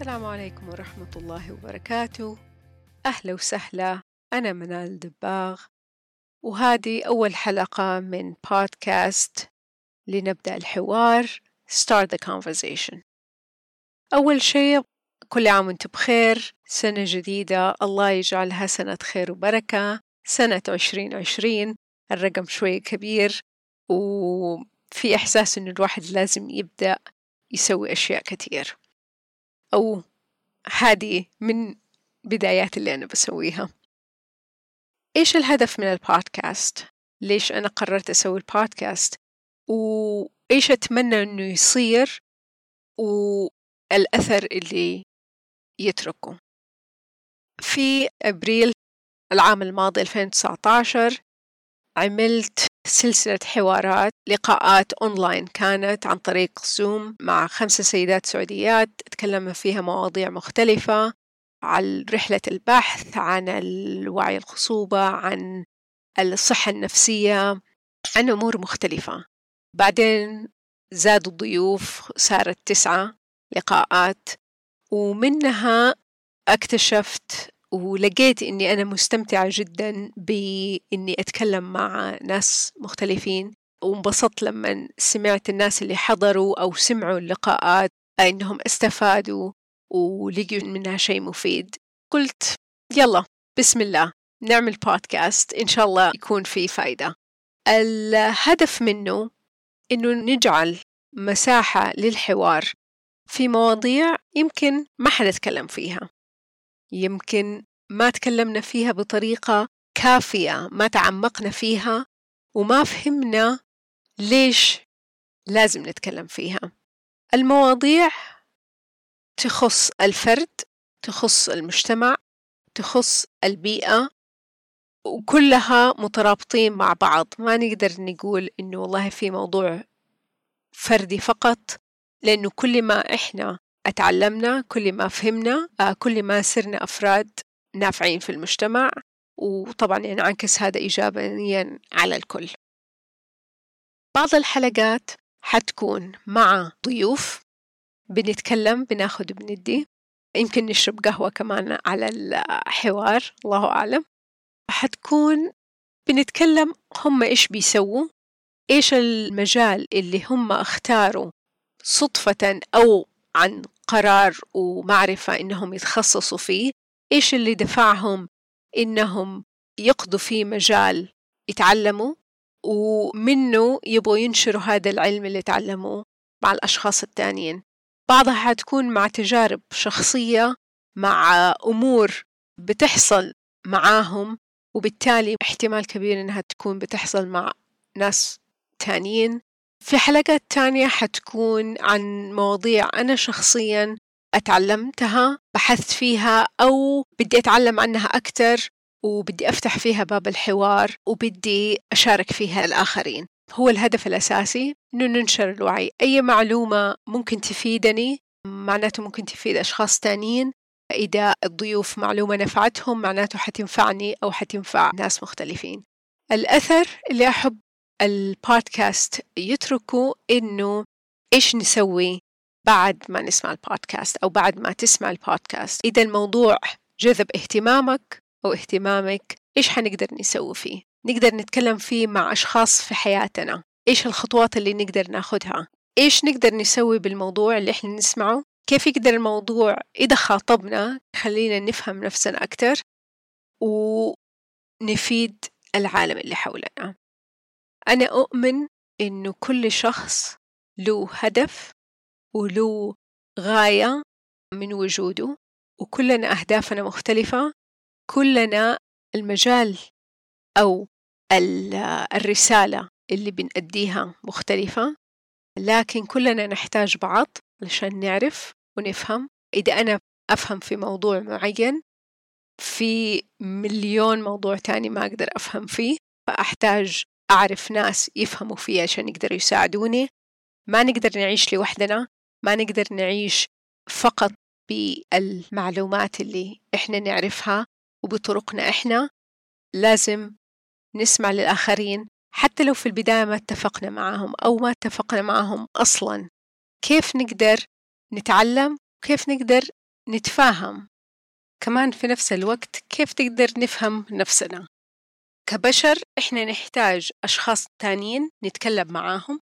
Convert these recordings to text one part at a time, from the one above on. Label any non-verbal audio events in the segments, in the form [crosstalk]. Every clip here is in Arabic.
السلام عليكم ورحمة الله وبركاته. أهلا وسهلا. أنا منال دباغ. وهذه أول حلقة من بودكاست لنبدأ الحوار. Start the Conversation. أول شيء كل عام وأنتم بخير. سنة جديدة. الله يجعلها سنة خير وبركة. سنة عشرين عشرين. الرقم شوي كبير. وفي إحساس إنه الواحد لازم يبدأ يسوي أشياء كتير أو هذه من بدايات اللي أنا بسويها إيش الهدف من البودكاست؟ ليش أنا قررت أسوي البودكاست؟ وإيش أتمنى إنه يصير والأثر اللي يتركه في أبريل العام الماضي 2019 عملت سلسلة حوارات لقاءات أونلاين كانت عن طريق Zoom مع خمسة سيدات سعوديات تكلمنا فيها مواضيع مختلفة عن رحلة البحث عن الوعي الخصوبة عن الصحة النفسية عن أمور مختلفة. بعدين زادوا الضيوف صارت تسعة لقاءات ومنها اكتشفت ولقيت إني أنا مستمتعة جدا بإني أتكلم مع ناس مختلفين وانبسطت لما سمعت الناس اللي حضروا أو سمعوا اللقاءات إنهم استفادوا ولقوا منها شيء مفيد. قلت يلا بسم الله نعمل بودكاست إن شاء الله يكون فيه فايدة. الهدف منه إنه نجعل مساحة للحوار في مواضيع يمكن ما حد يتكلم فيها. يمكن ما تكلمنا فيها بطريقة كافية ما تعمقنا فيها وما فهمنا ليش لازم نتكلم فيها. المواضيع تخص الفرد تخص المجتمع تخص البيئة وكلها مترابطين مع بعض. ما نقدر نقول إنه والله في موضوع فردي فقط لأنه كل ما إحنا أتعلمنا كل ما فهمنا كل ما صرنا أفراد نافعين في المجتمع. وطبعا ينعكس هذا إيجابيا على الكل. بعض الحلقات حتكون مع ضيوف. بنتكلم بناخد بندي يمكن نشرب قهوة كمان على الحوار الله أعلم. حتكون بنتكلم هم إيش بيسووا إيش المجال اللي هم اختاروا صدفة أو عن قرار ومعرفة إنهم يتخصصوا فيه إيش اللي دفعهم إنهم يقضوا في مجال يتعلموا ومنه يبغوا ينشروا هذا العلم اللي تعلموه مع الأشخاص التانيين. بعضها حتكون مع تجارب شخصية مع أمور بتحصل معاهم وبالتالي احتمال كبير إنها تكون بتحصل مع ناس تانيين. في حلقات تانية حتكون عن مواضيع أنا شخصيا أتعلمتها بحثت فيها أو بدي أتعلم عنها أكثر وبدي أفتح فيها باب الحوار وبدي أشارك فيها الآخرين. هو الهدف الأساسي إنه ننشر الوعي. أي معلومة ممكن تفيدني معناته ممكن تفيد أشخاص تانيين. إذا الضيوف معلومة نفعتهم معناته حتنفعني أو حتنفع ناس مختلفين. الأثر اللي أحب البودكاست يتركوا إنه إيش نسوي بعد ما نسمع البودكاست أو بعد ما تسمع البودكاست. إذا الموضوع جذب اهتمامك أو اهتمامك إيش حنقدر نسوي فيه؟ نقدر نتكلم فيه مع أشخاص في حياتنا. إيش الخطوات اللي نقدر ناخدها؟ إيش نقدر نسوي بالموضوع اللي إحنا نسمعه؟ كيف يقدر الموضوع إذا خاطبنا يخلينا نفهم نفسنا أكتر ونفيد العالم اللي حولنا؟ أنا أؤمن إنه كل شخص له هدف وله غاية من وجوده وكلنا أهدافنا مختلفة كلنا المجال أو الرسالة اللي بنأديها مختلفة لكن كلنا نحتاج بعض علشان نعرف ونفهم. إذا أنا أفهم في موضوع معين في مليون موضوع تاني ما أقدر أفهم فيه فأحتاج أعرف ناس يفهموا فيه عشان يقدروا يساعدوني. ما نقدر نعيش لوحدنا ما نقدر نعيش فقط بالمعلومات اللي إحنا نعرفها وبطرقنا إحنا. لازم نسمع للآخرين حتى لو في البداية ما اتفقنا معاهم أو ما اتفقنا معاهم أصلا. كيف نقدر نتعلم؟ وكيف نقدر نتفاهم؟ كمان في نفس الوقت كيف تقدر نفهم نفسنا؟ كبشر إحنا نحتاج أشخاص تانيين نتكلم معاهم.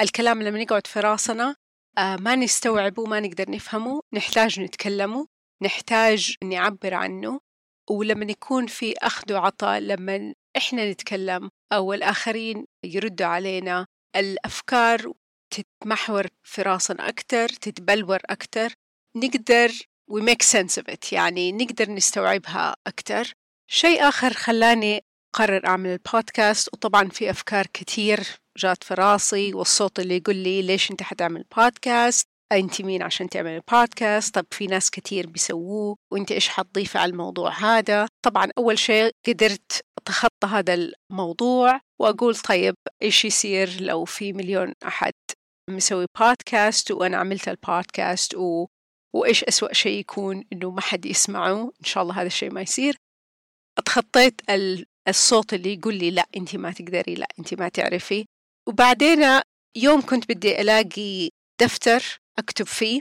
الكلام لما يقعد في راسنا آه ما نستوعبه ما نقدر نفهمه نحتاج نتكلمه نحتاج نعبر عنه. ولما يكون في أخذ وعطاء لما إحنا نتكلم أو الآخرين يردوا علينا الأفكار تتمحور في راسنا أكتر تتبلور أكتر. نقدر we make sense of it يعني نقدر نستوعبها أكتر. شيء آخر خلاني قرر أعمل البودكاست وطبعا في أفكار كتير جات في راسي والصوت اللي يقول لي ليش أنت حتعمل بودكاست؟ أنت مين عشان تعمل بودكاست طب في ناس كتير بيسووه وأنت إيش حتضيفي على الموضوع هذا؟ طبعا أول شيء قدرت أتخطى هذا الموضوع وأقول طيب إيش يصير لو في مليون أحد مسوي بودكاست وأنا عملت البودكاست و... وإيش أسوأ شيء يكون إنه ما حد يسمعه؟ إن شاء الله هذا الشيء ما يصير. أتخطيت الصوت اللي يقول لي لا أنت ما تقدري لا أنت ما تعرفي. وبعدين يوم كنت بدي ألاقي دفتر أكتب فيه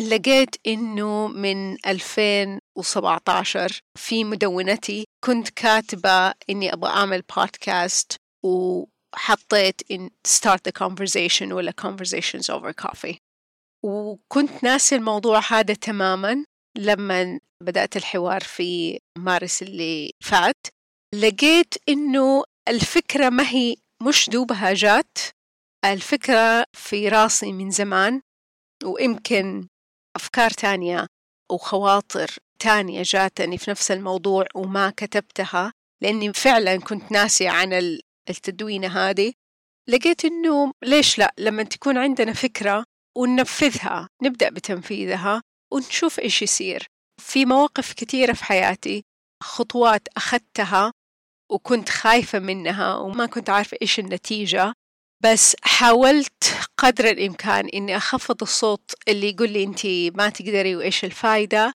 لقيت إنه من 2017 في مدونتي كنت كاتبة إني أبغى أعمل بودكاست وحطيت إن start the conversation ولا conversations over coffee. وكنت ناسي الموضوع هذا تماما لما بدأت الحوار في مارس اللي فات. لقيت إنه الفكرة ما هي مش دوبها جات. الفكرة في راسي من زمان ويمكن أفكار تانية وخواطر تانية جاتني في نفس الموضوع وما كتبتها لأني فعلا كنت ناسية عن التدوينة هذه. لقيت إنه ليش لا؟ لما تكون عندنا فكرة وننفذها نبدأ بتنفيذها ونشوف إيش يصير. في مواقف كثيرة في حياتي خطوات أخذتها وكنت خايفة منها وما كنت عارفة إيش النتيجة بس حاولت قدر الإمكان إني أخفض الصوت اللي يقول لي أنت ما تقدري وإيش الفايدة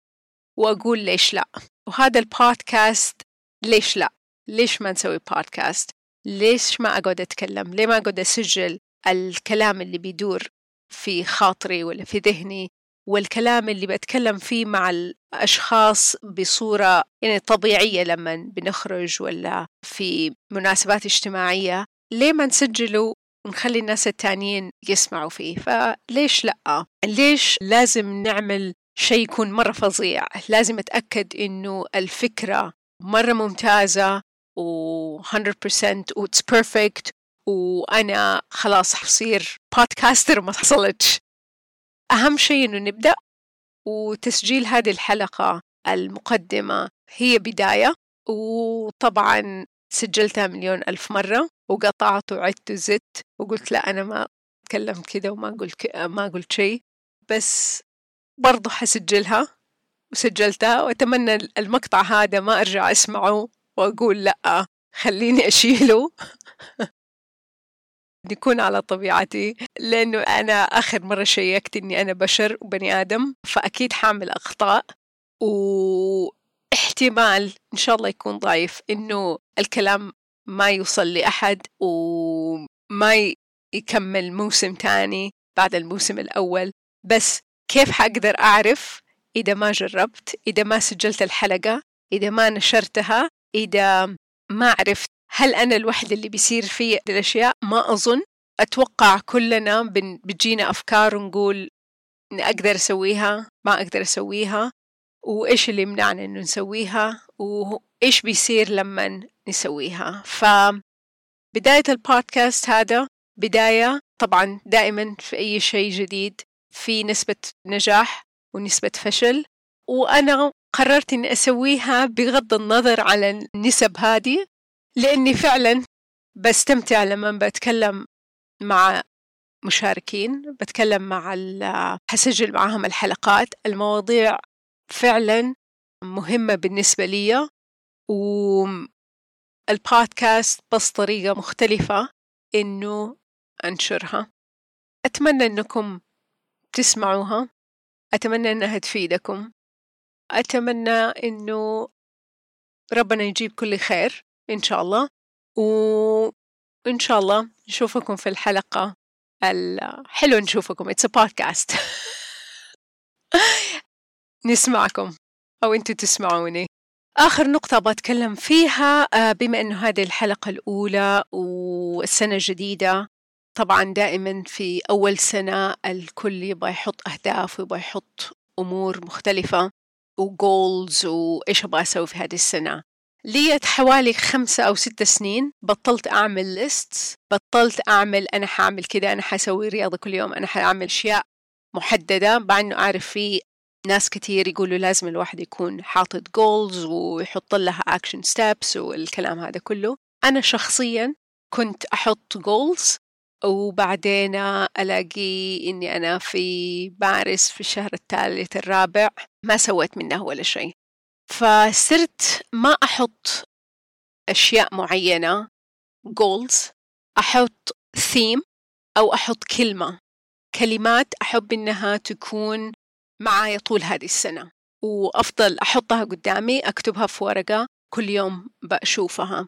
وأقول ليش لا. وهذا البودكاست ليش لا؟ ليش ما نسوي بودكاست؟ ليش ما أقعد أتكلم؟ ليه ما أقعد أسجل الكلام اللي بيدور في خاطري ولا في ذهني؟ والكلام اللي بتكلم فيه مع الأشخاص بصورة يعني طبيعية لما بنخرج ولا في مناسبات اجتماعية ليه ما نسجله ونخلي الناس التانيين يسمعوا فيه؟ فليش لأ؟ ليش لازم نعمل شيء يكون مرة فظيع؟ لازم أتأكد إنه الفكرة مرة ممتازة و 100% و it's perfect وأنا خلاص حصير بودكاستر ما حصلتش. أهم شيء إنه نبدأ وتسجيل هذه الحلقة المقدمة هي بداية وطبعا سجلتها مليون ألف مرة وقطعت وعدت وزدت وقلت لا أنا ما أتكلم كذا وما قلت ما قلت شيء. بس برضو حسجلها وسجلتها وأتمنى المقطع هذا ما أرجع أسمعه وأقول لأ خليني أشيله. [laughs] نكون على طبيعتي لأنه أنا آخر مرة شيكت إني أنا بشر وبني آدم فأكيد حامل أخطاء واحتمال إن شاء الله يكون ضعيف إنه الكلام ما يوصل لأحد وما يكمل موسم تاني بعد الموسم الأول. بس كيف حقدر أعرف إذا ما جربت إذا ما سجلت الحلقة إذا ما نشرتها إذا ما عرفت هل أنا الوحدة اللي بيصير في الأشياء؟ ما أظن. أتوقع كلنا بتجينا أفكار ونقول إني أقدر أسويها ما أقدر أسويها وإيش اللي يمنعنا إنه نسويها وإيش بيصير لما نسويها. فبداية البودكاست هذا بداية طبعا دائما في أي شيء جديد في نسبة نجاح ونسبة فشل. وأنا قررت إني أسويها بغض النظر على النسب هذه. لأني فعلا بستمتع لما بتكلم مع مشاركين بتكلم مع حسجل معهم الحلقات. المواضيع فعلا مهمة بالنسبة لي والبودكاست بس طريقة مختلفة إنه أنشرها. أتمنى أنكم تسمعوها. أتمنى أنها تفيدكم. أتمنى أنه ربنا يجيب كل خير. إن شاء الله. وإن شاء الله نشوفكم في الحلقة حلو نشوفكم. It's a podcast. [laughs] نسمعكم. أو أنتوا تسمعوني. آخر نقطة بتكلم فيها آه، بما أنه هذه الحلقة الأولى والسنة الجديدة طبعا دائما في أول سنة الكل يبغى يحط أهداف ويبغى يحط أمور مختلفة وجولز وإيش أبغى أسوي في هذه السنة. لي حوالي خمسة أو ستة سنين بطلت أعمل ليست بطلت أعمل أنا حأعمل كذا أنا حسوي رياضة كل يوم أنا حأعمل أشياء محددة. مع إنه أعرف في ناس كثير يقولوا لازم الواحد يكون حاطط goals ويحط لها action steps والكلام هذا كله. أنا شخصيا كنت أحط goals وبعدين ألاقي إني أنا في مارس في الشهر الثالث الرابع ما سويت منه ولا شيء. فصرت ما أحط أشياء معينة goals أحط theme أو أحط كلمة. كلمات أحب إنها تكون معايا طول هذه السنة وأفضل أحطها قدامي أكتبها في ورقة كل يوم بشوفها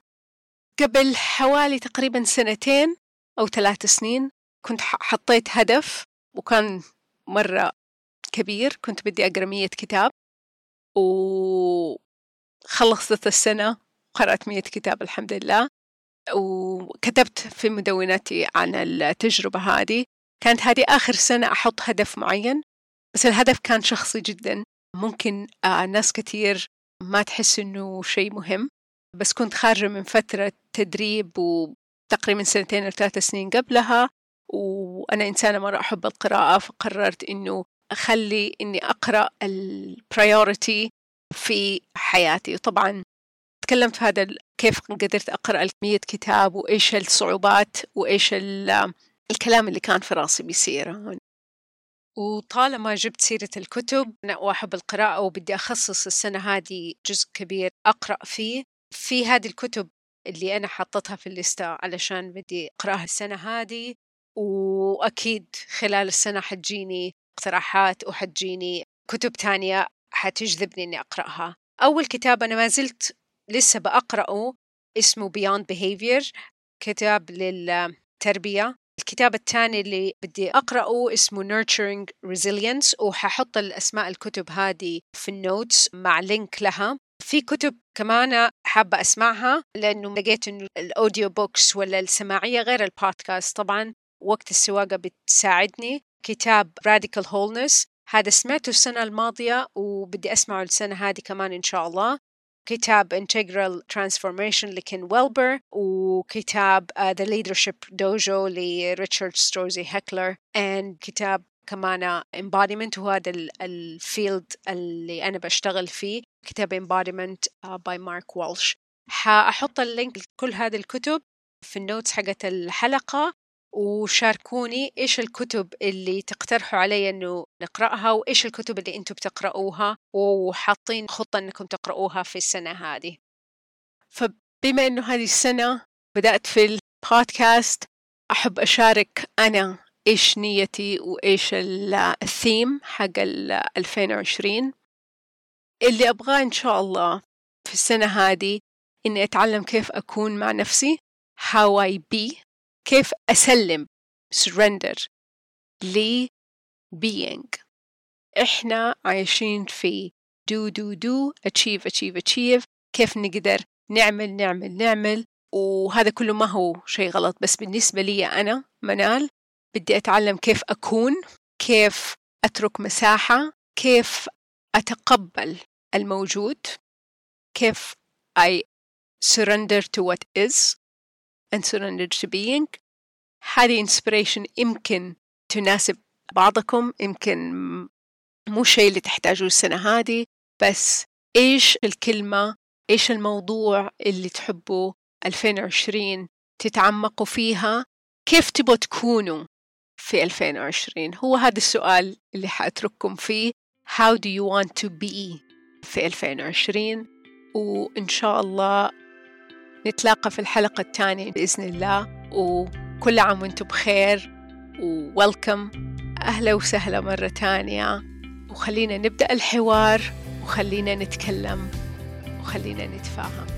قبل حوالي تقريبا سنتين أو ثلاث سنين كنت حطيت هدف وكان مرة كبير كنت بدي أقرأ مية كتاب. وخلصت السنة قرأت مية كتاب الحمد لله. وكتبت في مدونتي عن التجربة هذه. كانت هذه آخر سنة أحط هدف معين بس الهدف كان شخصي جدا. ممكن آه ناس كثير ما تحس إنه شيء مهم بس كنت خارجة من فترة تدريب وتقريبا سنتين أو ثلاث سنين قبلها وأنا إنسانة مرة أحب القراءة فقررت إنه أخلي إني أقرأ البرايورتي في حياتي. طبعا تكلمت في هذا كيف قدرت أقرأ المية كتاب وإيش الصعوبات وإيش الكلام اللي كان في راسي بيصير وطالما جبت سيرة الكتب وأحب القراءة وبدي أخصص السنة هذه جزء كبير أقرأ فيه. في هذه الكتب اللي أنا حطتها في الليستة علشان بدي أقرأها السنة هذه وأكيد خلال السنة حتجيني اقتراحات وحتجيني كتب تانية حتجذبني إني أقرأها. أول كتاب أنا ما زلت لسه بأقرأه اسمه Beyond Behavior كتاب للتربية. الكتاب الثاني اللي بدي أقرأه اسمه Nurturing Resilience وححط الأسماء الكتب هذه في ال notes مع link لها. في كتب كمان حابة أسمعها لأنه لقيت إنه ال audio books ولا السماعية غير البودكاست طبعا وقت السواقة بتساعدني. كتاب Radical Wholeness. هذا سمعته السنة الماضية وبدي أسمعه السنة هذه كمان إن شاء الله. كتاب Integral Transformation ل Ken Wilber وكتاب uh, The Leadership Dojo ل Richard Strozzi-Heckler and كتاب كمان Embodiment وهذا ال field اللي أنا بشتغل فيه. كتاب Embodiment by Mark Walsh. حأحط ال link لكل هذه الكتب في ال notes حقت الحلقة. وشاركوني إيش الكتب اللي تقترحوا علي إنه نقرأها وإيش الكتب اللي أنتم بتقرأوها وحاطين خطة إنكم تقرأوها في السنة هذه. فبما إنه هذه السنة بدأت في البودكاست أحب أشارك أنا إيش نيتي وإيش الثيم حق 2020 اللي أبغاه إن شاء الله في السنة هذه إني أتعلم كيف أكون مع نفسي how I be كيف أسلم surrender ل being. إحنا عايشين في do do do achieve achieve achieve. كيف نقدر نعمل نعمل نعمل؟ وهذا كله ما هو شيء غلط بس بالنسبة لي أنا منال بدي أتعلم كيف أكون كيف أترك مساحة كيف أتقبل الموجود كيف I surrender to what is. And surrender to being هذه inspiration يمكن تناسب بعضكم يمكن مو شيء اللي تحتاجوه السنة هذه بس إيش الكلمة إيش الموضوع اللي تحبوا 2020 تتعمقوا فيها؟ كيف تبغوا تكونوا في 2020 هو هذا السؤال اللي حأترككم فيه. How do you want to be في 2020 وإن شاء الله نتلاقى في الحلقة الثانية بإذن الله. وكل عام وأنتم بخير. وويلكم. أهلا وسهلا مرة تانية. وخلينا نبدأ الحوار. وخلينا نتكلم. وخلينا نتفاهم.